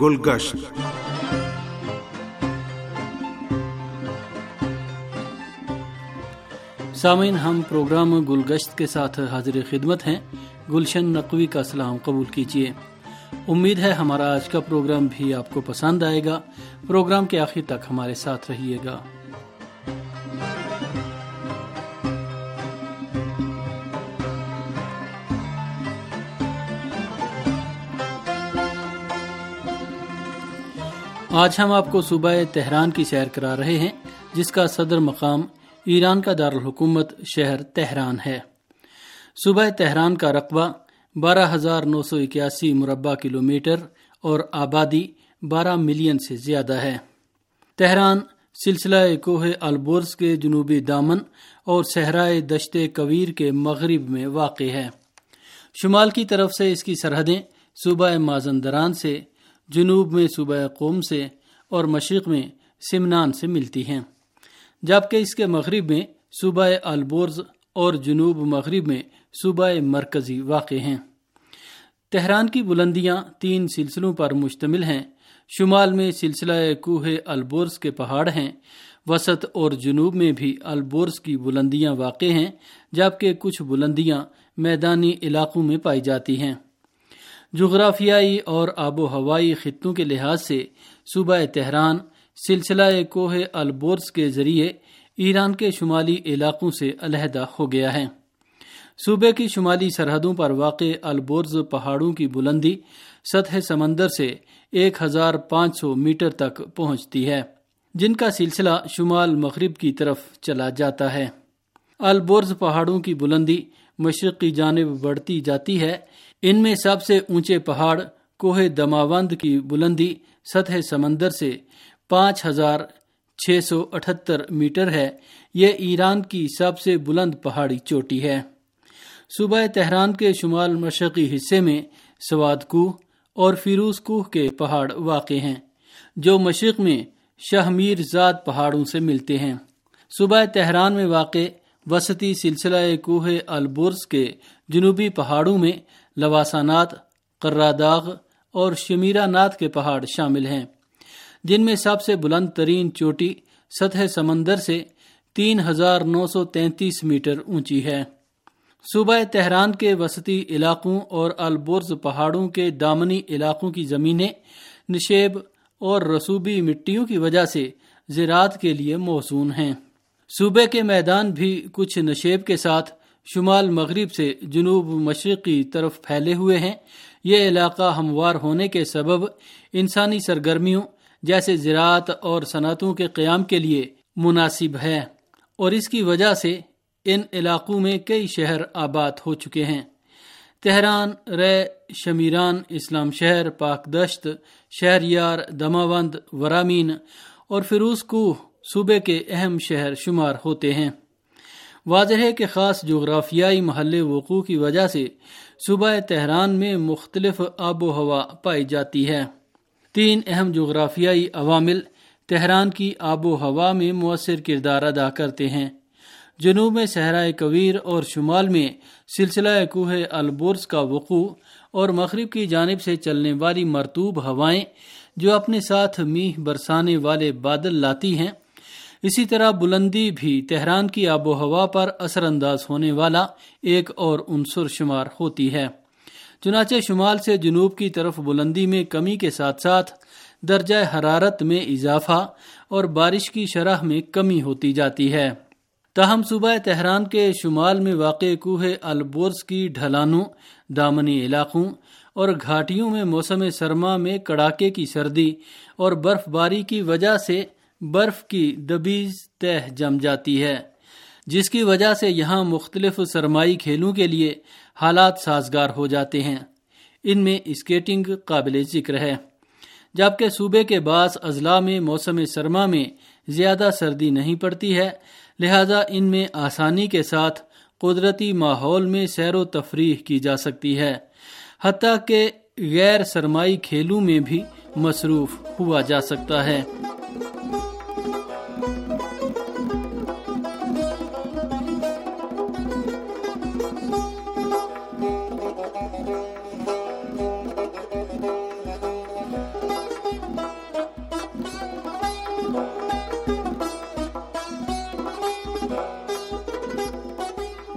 گلگشت۔ سامعین، ہم پروگرام گلگشت کے ساتھ حاضر خدمت ہیں۔ گلشن نقوی کا سلام قبول کیجیے۔ امید ہے ہمارا آج کا پروگرام بھی آپ کو پسند آئے گا۔ پروگرام کے آخر تک ہمارے ساتھ رہیے گا۔ آج ہم آپ کو صوبہ تہران کی سیر کرا رہے ہیں، جس کا صدر مقام ایران کا دارالحکومت شہر تہران ہے۔ صوبہ تہران کا رقبہ بارہ ہزار نو سو اکیاسی مربع کلومیٹر اور آبادی بارہ ملین سے زیادہ ہے۔ تہران سلسلہ کوہ البورز کے جنوبی دامن اور صحرائے دشت کویر کے مغرب میں واقع ہے۔ شمال کی طرف سے اس کی سرحدیں صوبہ مازندران سے جنوب میں صوبہ قوم سے اور مشرق میں سمنان سے ملتی ہیں۔ جبکہ اس کے مغرب میں صوبہ البورز اور جنوب مغرب میں صوبہ مرکزی واقع ہیں۔ تہران کی بلندیاں تین سلسلوں پر مشتمل ہیں۔ شمال میں سلسلہ کوہ البورز کے پہاڑ ہیں۔ وسط اور جنوب میں بھی البورز کی بلندیاں واقع ہیں، جبکہ کچھ بلندیاں میدانی علاقوں میں پائی جاتی ہیں۔ جغرافیائی اور آب و ہوائی خطوں کے لحاظ سے صوبہ تہران سلسلہ کوہ البورز کے ذریعے ایران کے شمالی علاقوں سے علیحدہ ہو گیا ہے۔ صوبے کی شمالی سرحدوں پر واقع البورز پہاڑوں کی بلندی سطح سمندر سے ایک ہزار پانچ سو میٹر تک پہنچتی ہے، جن کا سلسلہ شمال مغرب کی طرف چلا جاتا ہے۔ البورز پہاڑوں کی بلندی مشرق کی جانب بڑھتی جاتی ہے ان میں سب سے اونچے پہاڑ کوہ دماوند کی بلندی سطح سمندر سے پانچ ہزار چھ سو اٹھتر میٹر ہے۔ یہ ایران کی سب سے بلند پہاڑی چوٹی ہے۔ صوبہ تہران کے شمال مشرقی حصے میں سواد کوہ اور فیروز کوہ کے پہاڑ واقع ہیں، جو مشرق میں شاہ میر زاد پہاڑوں سے ملتے ہیں۔ صوبہ تہران میں واقع وسطی سلسلہ کوہ البرز کے جنوبی پہاڑوں میں لواسانات قراداغ اور شمیرہ نات کے پہاڑ شامل ہیں۔ جن میں سب سے بلند ترین چوٹی سطح سمندر سے تین ہزار نو سو تینتیس میٹر اونچی ہے۔ صوبہ تہران کے وسطی علاقوں اور البرز پہاڑوں کے دامنی علاقوں کی زمینیں نشیب اور رسوبی مٹیوں کی وجہ سے زراعت کے لیے موزون ہیں۔ صوبے کے میدان بھی کچھ نشیب کے ساتھ شمال مغرب سے جنوب مشرق کی طرف پھیلے ہوئے ہیں۔ یہ علاقہ ہموار ہونے کے سبب انسانی سرگرمیوں جیسے زراعت اور صنعتوں کے قیام کے لیے مناسب ہے اور اس کی وجہ سے ان علاقوں میں کئی شہر آباد ہو چکے ہیں۔ تہران، رے، شمیران، اسلام شہر، پاک دشت، شہر یار، دماوند، ورامین اور فیروز کو صوبے کے اہم شہر شمار ہوتے ہیں۔ واضح ہے کہ خاص جغرافیائی محل وقوع کی وجہ سے صوبہ تہران میں مختلف آب و ہوا پائی جاتی ہے۔ تین اہم جغرافیائی عوامل تہران کی آب و ہوا میں مؤثر کردار ادا کرتے ہیں۔ جنوب میں صحرائے کویر اور شمال میں سلسلہ کوہ البرز کا وقوع اور مغرب کی جانب سے چلنے والی مرتوب ہوائیں جو اپنے ساتھ میہ برسانے والے بادل لاتی ہیں۔ اسی طرح بلندی بھی تہران کی آب و ہوا پر اثر انداز ہونے والا ایک اور عنصر شمار ہوتی ہے۔ چنانچہ شمال سے جنوب کی طرف بلندی میں کمی کے ساتھ ساتھ درجہ حرارت میں اضافہ اور بارش کی شرح میں کمی ہوتی جاتی ہے۔ تاہم صوبہ تہران کے شمال میں واقع کوہ البورز کی ڈھلانوں، دامنی علاقوں اور گھاٹیوں میں موسم سرما میں کڑاکے کی سردی اور برف باری کی وجہ سے برف کی دبیز تہ جم جاتی ہے، جس کی وجہ سے یہاں مختلف سرمائی کھیلوں کے لیے حالات سازگار ہو جاتے ہیں۔ ان میں اسکیٹنگ قابل ذکر ہے۔ جبکہ صوبے کے بعض اضلاع میں موسم سرما میں زیادہ سردی نہیں پڑتی ہے، لہذا ان میں آسانی کے ساتھ قدرتی ماحول میں سیر و تفریح کی جا سکتی ہے۔ حتیٰ کہ غیر سرمائی کھیلوں میں بھی مصروف ہوا جا سکتا ہے۔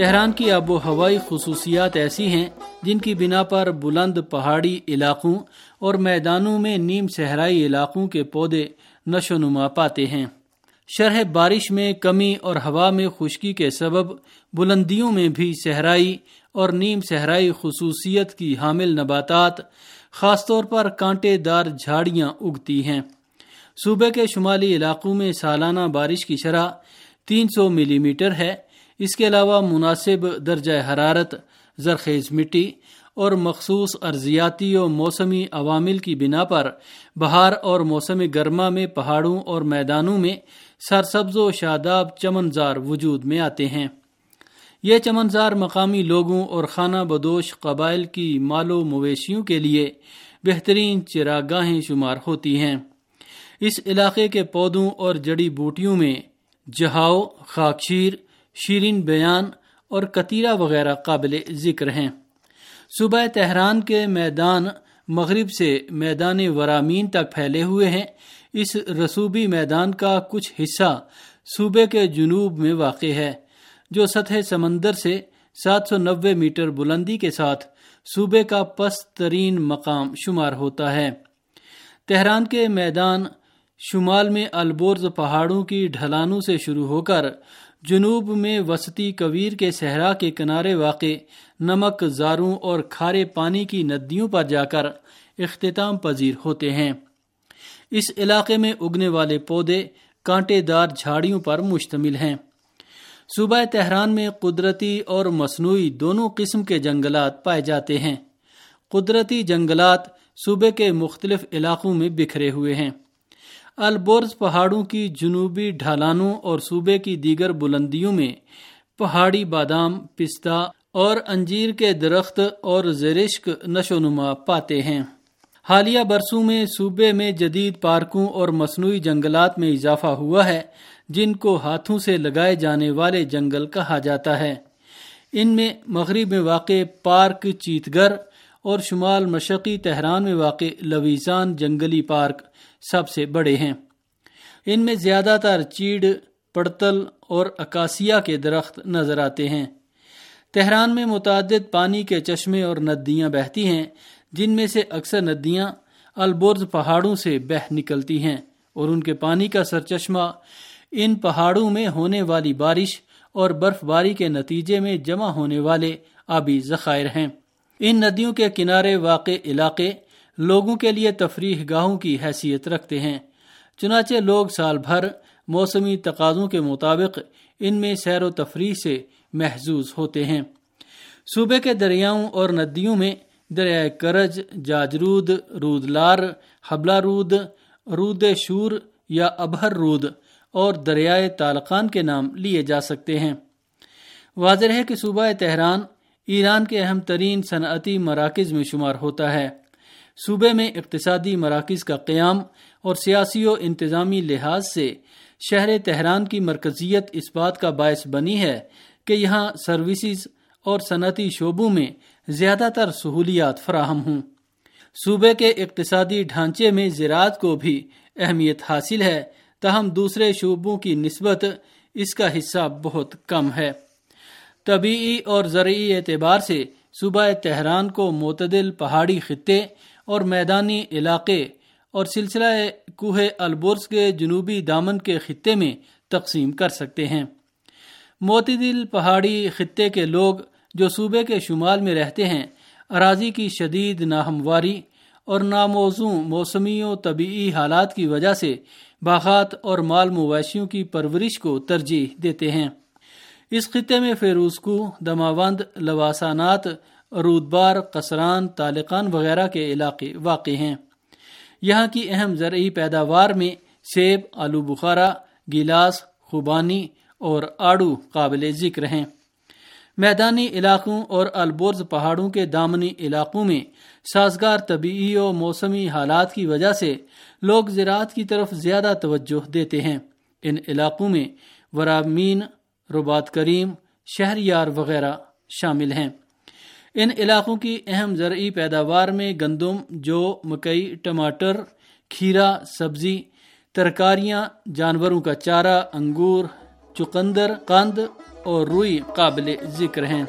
تہران کی آب و ہوائی خصوصیات ایسی ہیں جن کی بنا پر بلند پہاڑی علاقوں اور میدانوں میں نیم صحرائی علاقوں کے پودے نشو نما پاتے ہیں۔ شرح بارش میں کمی اور ہوا میں خشکی کے سبب بلندیوں میں بھی صحرائی اور نیم صحرائی خصوصیت کی حامل نباتات خاص طور پر کانٹے دار جھاڑیاں اگتی ہیں۔ صوبے کے شمالی علاقوں میں سالانہ بارش کی شرح تین سو ملی میٹر ہے اس کے علاوہ مناسب درجہ حرارت، زرخیز مٹی اور مخصوص ارضیاتی و موسمی عوامل کی بنا پر بہار اور موسم گرما میں پہاڑوں اور میدانوں میں سرسبز و شاداب چمنزار وجود میں آتے ہیں۔ یہ چمنزار مقامی لوگوں اور خانہ بدوش قبائل کی مال و مویشیوں کے لیے بہترین چراگاہیں شمار ہوتی ہیں۔ اس علاقے کے پودوں اور جڑی بوٹیوں میں جہاؤ، خاکشیر شیرین بیان اور کتیرا وغیرہ قابل ذکر ہیں۔ صبح تہران کے میدان مغرب سے میدان ورامین تک پھیلے ہوئے ہیں۔ اس رسوبی میدان کا کچھ حصہ صوبے کے جنوب میں واقع ہے، جو سطح سمندر سے سات سو نوے میٹر بلندی کے ساتھ صوبے کا پست ترین مقام شمار ہوتا ہے۔ تہران کے میدان شمال میں البورز پہاڑوں کی ڈھلانوں سے شروع ہو کر جنوب میں وسطی کویر کے صحرا کے کنارے واقع نمک، زاروں اور کھارے پانی کی ندیوں پر جا کر اختتام پذیر ہوتے ہیں۔ اس علاقے میں اگنے والے پودے کانٹے دار جھاڑیوں پر مشتمل ہیں۔ صوبہ تہران میں قدرتی اور مصنوعی دونوں قسم کے جنگلات پائے جاتے ہیں۔ قدرتی جنگلات صوبے کے مختلف علاقوں میں بکھرے ہوئے ہیں۔ البورز پہاڑوں کی جنوبی ڈھالانوں اور صوبے کی دیگر بلندیوں میں پہاڑی بادام، پستہ اور انجیر کے درخت اور زرشک نشو نما پاتے ہیں۔ حالیہ برسوں میں صوبے میں جدید پارکوں اور مصنوعی جنگلات میں اضافہ ہوا ہے، جن کو ہاتھوں سے لگائے جانے والے جنگل کہا جاتا ہے۔ ان میں مغرب میں واقع پارک چیتگر اور شمال مشرقی تہران میں واقع لویزان جنگلی پارک سب سے بڑے ہیں۔ ان میں زیادہ تر چیڑ، پڑتل اور اکاسیا کے درخت نظر آتے ہیں۔ تہران میں متعدد پانی کے چشمے اور ندیاں بہتی ہیں، جن میں سے اکثر ندیاں البرز پہاڑوں سے بہ نکلتی ہیں اور ان کے پانی کا سرچشمہ ان پہاڑوں میں ہونے والی بارش اور برف باری کے نتیجے میں جمع ہونے والے آبی ذخائر ہیں۔ ان ندیوں کے کنارے واقع علاقے لوگوں کے لیے تفریح گاہوں کی حیثیت رکھتے ہیں۔ چنانچہ لوگ سال بھر موسمی تقاضوں کے مطابق ان میں سیر و تفریح سے محظوظ ہوتے ہیں۔ صوبے کے دریاؤں اور ندیوں میں دریائے کرج، جاجرود رود لار حبلہ رود رود شور یا ابہر رود اور دریائے تالقان کے نام لیے جا سکتے ہیں۔ واضح ہے کہ صوبہ تہران ایران کے اہم ترین صنعتی مراکز میں شمار ہوتا ہے۔ صوبے میں اقتصادی مراکز کا قیام اور سیاسی و انتظامی لحاظ سے شہر تہران کی مرکزیت اس بات کا باعث بنی ہے کہ یہاں سروسز اور صنعتی شعبوں میں زیادہ تر سہولیات فراہم ہوں۔ صوبے کے اقتصادی ڈھانچے میں زراعت کو بھی اہمیت حاصل ہے، تاہم دوسرے شعبوں کی نسبت اس کا حصہ بہت کم ہے۔ طبیعی اور زرعی اعتبار سے صوبہ تہران کو معتدل پہاڑی خطے اور میدانی علاقے اور سلسلہ کوہ البرز کے جنوبی دامن کے خطے میں تقسیم کر سکتے ہیں۔ معتدل پہاڑی خطے کے لوگ جو صوبے کے شمال میں رہتے ہیں، اراضی کی شدید ناہمواری اور ناموزوں موسمی و طبعی حالات کی وجہ سے باغات اور مال مویشیوں کی پرورش کو ترجیح دیتے ہیں۔ اس خطے میں فیروزکو دماوند، لواسانات رودبار، قصران تالقان وغیرہ کے علاقے واقع ہیں۔ یہاں کی اہم زرعی پیداوار میں سیب آلو بخارا گلاس خوبانی اور آڑو قابل ذکر ہیں۔ میدانی علاقوں اور البرز پہاڑوں کے دامنی علاقوں میں سازگار طبعی و موسمی حالات کی وجہ سے لوگ زراعت کی طرف زیادہ توجہ دیتے ہیں۔ ان علاقوں میں ورامین ربات کریم، شہریار وغیرہ شامل ہیں۔ ان علاقوں کی اہم زرعی پیداوار میں گندم، جو، مکئی، ٹماٹر، کھیرا، سبزی، ترکاریاں، جانوروں کا چارہ، انگور چقندر قند اور روئی قابل ذکر ہیں۔